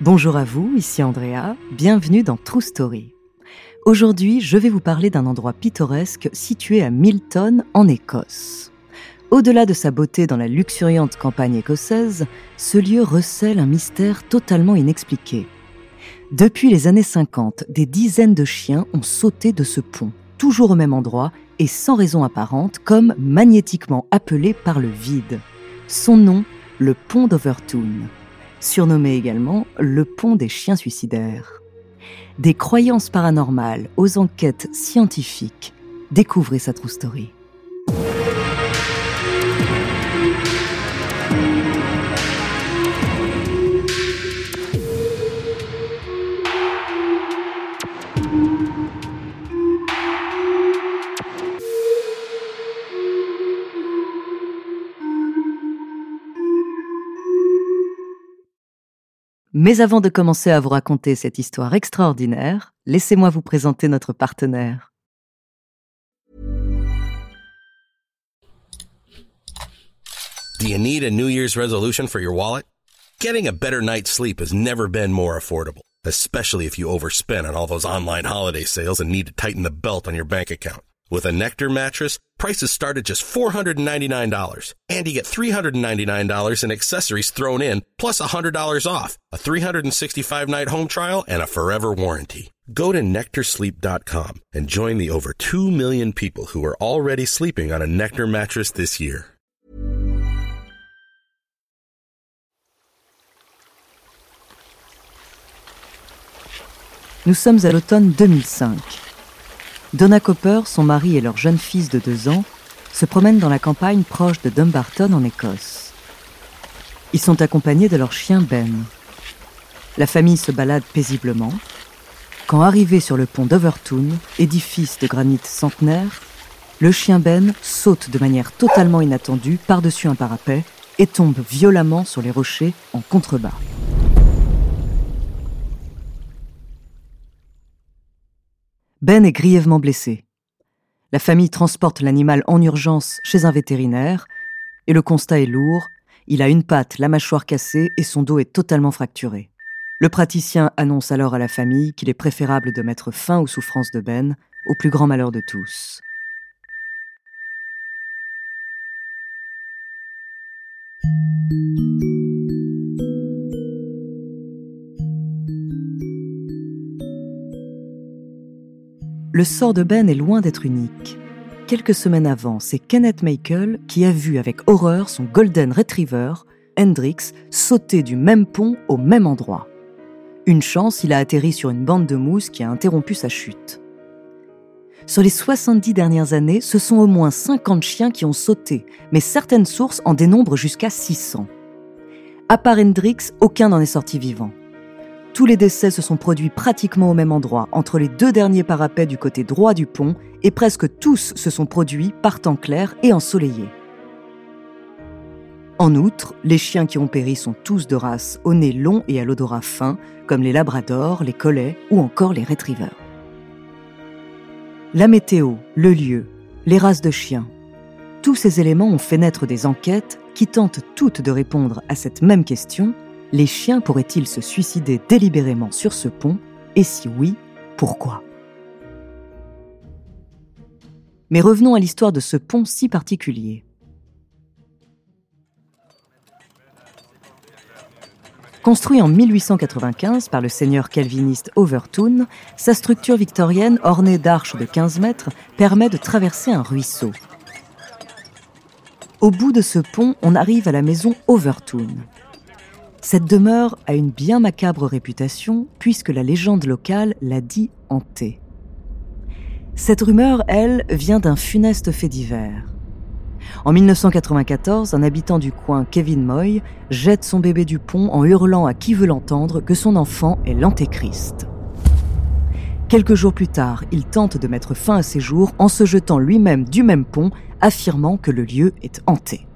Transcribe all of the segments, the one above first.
Bonjour à vous, ici Andrea, bienvenue dans True Story. Aujourd'hui, je vais vous parler d'un endroit pittoresque situé à Milton, en Écosse. Au-delà de sa beauté dans la luxuriante campagne écossaise, ce lieu recèle un mystère totalement inexpliqué. Depuis les années 50, des dizaines de chiens ont sauté de ce pont, toujours au même endroit et sans raison apparente, comme magnétiquement appelé par le vide. Son nom, le pont d'Overtoon surnommé également le pont des chiens suicidaires. Des croyances paranormales aux enquêtes scientifiques, découvrez sa true story. Mais avant de commencer à vous raconter cette histoire extraordinaire, laissez-moi vous présenter notre partenaire. Do you need a New Year's resolution for your wallet? Getting a better night's sleep has never been more affordable, especially if you overspend on all those online holiday sales and need to tighten the belt on your bank account. With a Nectar mattress, prices start at just $499, and you get $399 in accessories thrown in, plus $100 off, a 365-night home trial, and a forever warranty. Go to NectarSleep.com and join the over 2 million people who are already sleeping on a Nectar mattress this year. Nous sommes à l'automne 2005. Donna Copper, son mari et leur jeune fils de deux ans se promènent dans la campagne proche de Dumbarton en Écosse. Ils sont accompagnés de leur chien Ben. La famille se balade paisiblement. Quand arrivé sur le pont d'Overtoon, édifice de granit centenaire, le chien Ben saute de manière totalement inattendue par-dessus un parapet et tombe violemment sur les rochers en contrebas. Ben est grièvement blessé. La famille transporte l'animal en urgence chez un vétérinaire et le constat est lourd. Il a une patte, la mâchoire cassée et son dos est totalement fracturé. Le praticien annonce alors à la famille qu'il est préférable de mettre fin aux souffrances de Ben, au plus grand malheur de tous. Le sort de Ben est loin d'être unique. Quelques semaines avant, c'est Kenneth Michael qui a vu avec horreur son Golden Retriever, Hendrix, sauter du même pont au même endroit. Une chance, il a atterri sur une bande de mousse qui a interrompu sa chute. Sur les 70 dernières années, ce sont au moins 50 chiens qui ont sauté, mais certaines sources en dénombrent jusqu'à 600. À part Hendrix, aucun n'en est sorti vivant. Tous les décès se sont produits pratiquement au même endroit, entre les deux derniers parapets du côté droit du pont, et presque tous se sont produits par temps clair et ensoleillé. En outre, les chiens qui ont péri sont tous de race au nez long et à l'odorat fin, comme les labradors, les collets ou encore les retrievers. La météo, le lieu, les races de chiens, tous ces éléments ont fait naître des enquêtes qui tentent toutes de répondre à cette même question les chiens pourraient-ils se suicider délibérément sur ce pont Et si oui, pourquoi Mais revenons à l'histoire de ce pont si particulier. Construit en 1895 par le seigneur calviniste Overtoun, sa structure victorienne ornée d'arches de 15 mètres permet de traverser un ruisseau. Au bout de ce pont, on arrive à la maison Overtoun. Cette demeure a une bien macabre réputation puisque la légende locale l'a dit hantée. Cette rumeur, elle, vient d'un funeste fait divers. En 1994, un habitant du coin, Kevin Moy, jette son bébé du pont en hurlant à qui veut l'entendre que son enfant est l'antéchrist. Quelques jours plus tard, il tente de mettre fin à ses jours en se jetant lui-même du même pont, affirmant que le lieu est hanté.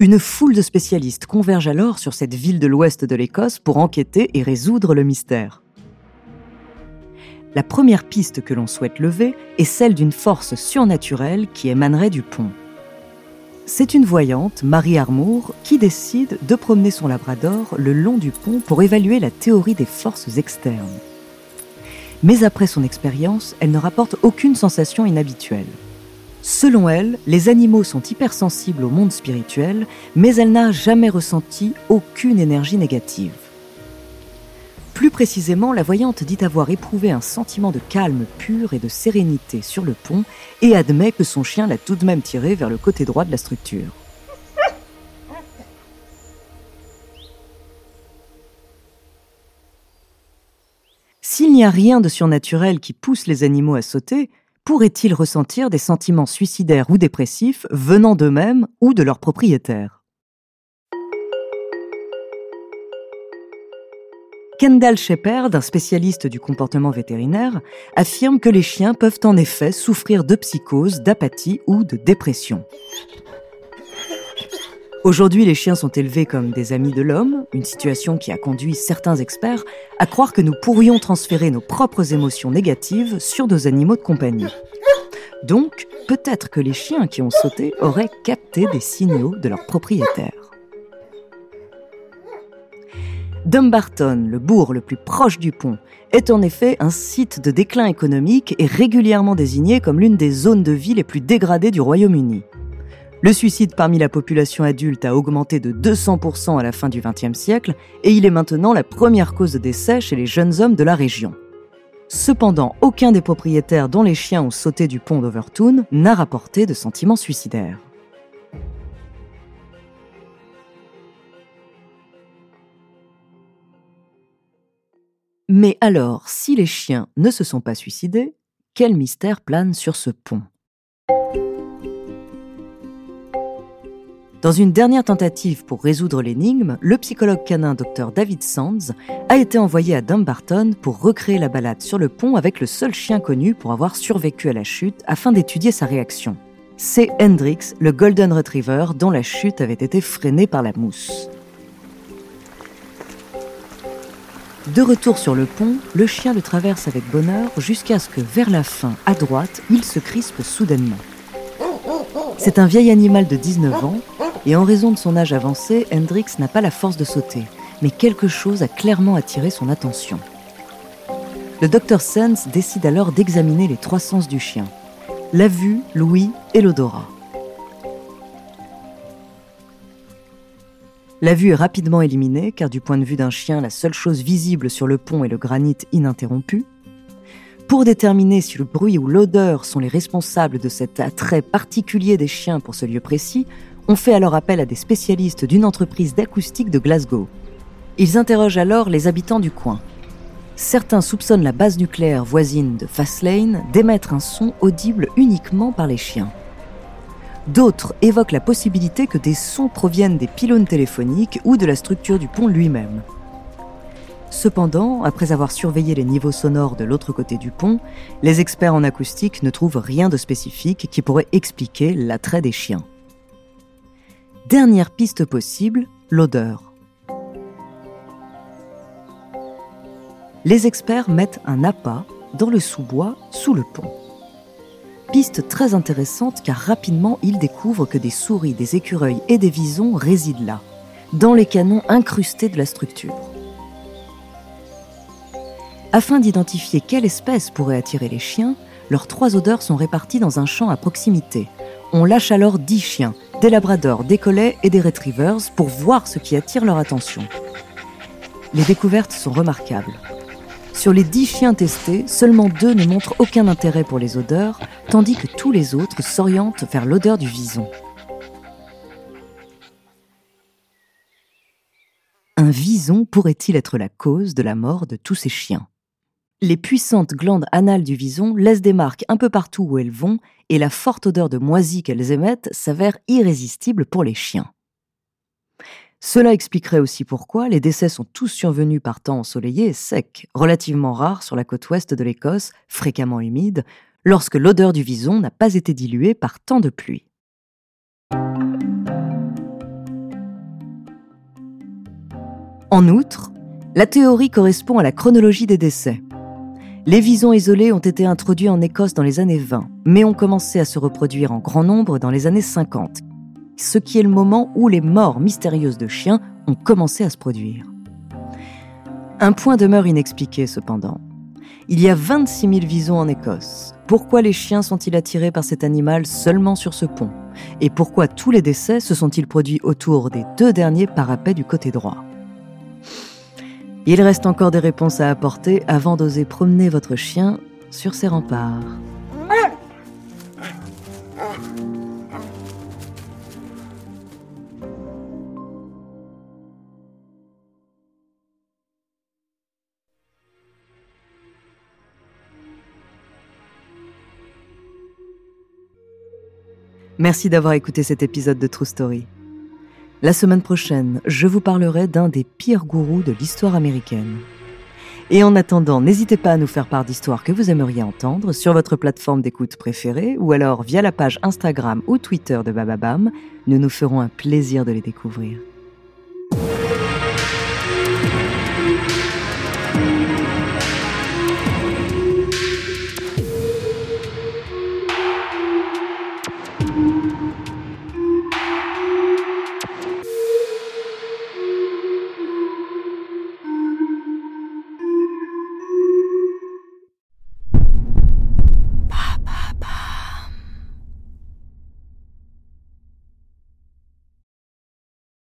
Une foule de spécialistes converge alors sur cette ville de l'ouest de l'Écosse pour enquêter et résoudre le mystère. La première piste que l'on souhaite lever est celle d'une force surnaturelle qui émanerait du pont. C'est une voyante, Marie Armour, qui décide de promener son labrador le long du pont pour évaluer la théorie des forces externes. Mais après son expérience, elle ne rapporte aucune sensation inhabituelle. Selon elle, les animaux sont hypersensibles au monde spirituel, mais elle n'a jamais ressenti aucune énergie négative. Plus précisément, la voyante dit avoir éprouvé un sentiment de calme pur et de sérénité sur le pont et admet que son chien l'a tout de même tiré vers le côté droit de la structure. S'il n'y a rien de surnaturel qui pousse les animaux à sauter, pourraient-ils ressentir des sentiments suicidaires ou dépressifs venant d'eux-mêmes ou de leurs propriétaires? Kendall Shepard, un spécialiste du comportement vétérinaire, affirme que les chiens peuvent en effet souffrir de psychose, d'apathie ou de dépression. Aujourd'hui, les chiens sont élevés comme des amis de l'homme, une situation qui a conduit certains experts à croire que nous pourrions transférer nos propres émotions négatives sur nos animaux de compagnie. Donc, peut-être que les chiens qui ont sauté auraient capté des signaux de leurs propriétaires. Dumbarton, le bourg le plus proche du pont, est en effet un site de déclin économique et régulièrement désigné comme l'une des zones de vie les plus dégradées du Royaume-Uni. Le suicide parmi la population adulte a augmenté de 200% à la fin du XXe siècle et il est maintenant la première cause de décès chez les jeunes hommes de la région. Cependant, aucun des propriétaires dont les chiens ont sauté du pont d'Overtoon n'a rapporté de sentiments suicidaires. Mais alors, si les chiens ne se sont pas suicidés, quel mystère plane sur ce pont? Dans une dernière tentative pour résoudre l'énigme, le psychologue canin Dr David Sands a été envoyé à Dumbarton pour recréer la balade sur le pont avec le seul chien connu pour avoir survécu à la chute afin d'étudier sa réaction. C'est Hendrix, le Golden Retriever, dont la chute avait été freinée par la mousse. De retour sur le pont, le chien le traverse avec bonheur jusqu'à ce que, vers la fin, à droite, il se crispe soudainement. C'est un vieil animal de 19 ans et en raison de son âge avancé, Hendrix n'a pas la force de sauter, mais quelque chose a clairement attiré son attention. Le docteur Sands décide alors d'examiner les trois sens du chien la vue, l'ouïe et l'odorat. La vue est rapidement éliminée car du point de vue d'un chien, la seule chose visible sur le pont est le granit ininterrompu. Pour déterminer si le bruit ou l'odeur sont les responsables de cet attrait particulier des chiens pour ce lieu précis, on fait alors appel à des spécialistes d'une entreprise d'acoustique de Glasgow. Ils interrogent alors les habitants du coin. Certains soupçonnent la base nucléaire voisine de Fastlane d'émettre un son audible uniquement par les chiens. D'autres évoquent la possibilité que des sons proviennent des pylônes téléphoniques ou de la structure du pont lui-même. Cependant, après avoir surveillé les niveaux sonores de l'autre côté du pont, les experts en acoustique ne trouvent rien de spécifique qui pourrait expliquer l'attrait des chiens. Dernière piste possible, l'odeur. Les experts mettent un appât dans le sous-bois sous le pont. Piste très intéressante car rapidement ils découvrent que des souris, des écureuils et des visons résident là, dans les canons incrustés de la structure. Afin d'identifier quelle espèce pourrait attirer les chiens, leurs trois odeurs sont réparties dans un champ à proximité. On lâche alors dix chiens, des labradors, des collets et des retrievers pour voir ce qui attire leur attention. Les découvertes sont remarquables. Sur les dix chiens testés, seulement deux ne montrent aucun intérêt pour les odeurs, tandis que tous les autres s'orientent vers l'odeur du vison. Un vison pourrait-il être la cause de la mort de tous ces chiens? Les puissantes glandes anales du vison laissent des marques un peu partout où elles vont et la forte odeur de moisie qu'elles émettent s'avère irrésistible pour les chiens. Cela expliquerait aussi pourquoi les décès sont tous survenus par temps ensoleillé et sec, relativement rares sur la côte ouest de l'Écosse, fréquemment humide, lorsque l'odeur du vison n'a pas été diluée par tant de pluie. En outre, la théorie correspond à la chronologie des décès. Les visons isolés ont été introduits en Écosse dans les années 20, mais ont commencé à se reproduire en grand nombre dans les années 50. ce qui est le moment où les morts mystérieuses de chiens ont commencé à se produire. Un point demeure inexpliqué cependant. Il y a 26 000 visons en Écosse. Pourquoi les chiens sont-ils attirés par cet animal seulement sur ce pont? Et pourquoi tous les décès se sont-ils produits autour des deux derniers parapets du côté droit? Il reste encore des réponses à apporter avant d'oser promener votre chien sur ces remparts. Merci d'avoir écouté cet épisode de True Story. La semaine prochaine, je vous parlerai d'un des pires gourous de l'histoire américaine. Et en attendant, n'hésitez pas à nous faire part d'histoires que vous aimeriez entendre sur votre plateforme d'écoute préférée ou alors via la page Instagram ou Twitter de Bababam. Nous nous ferons un plaisir de les découvrir.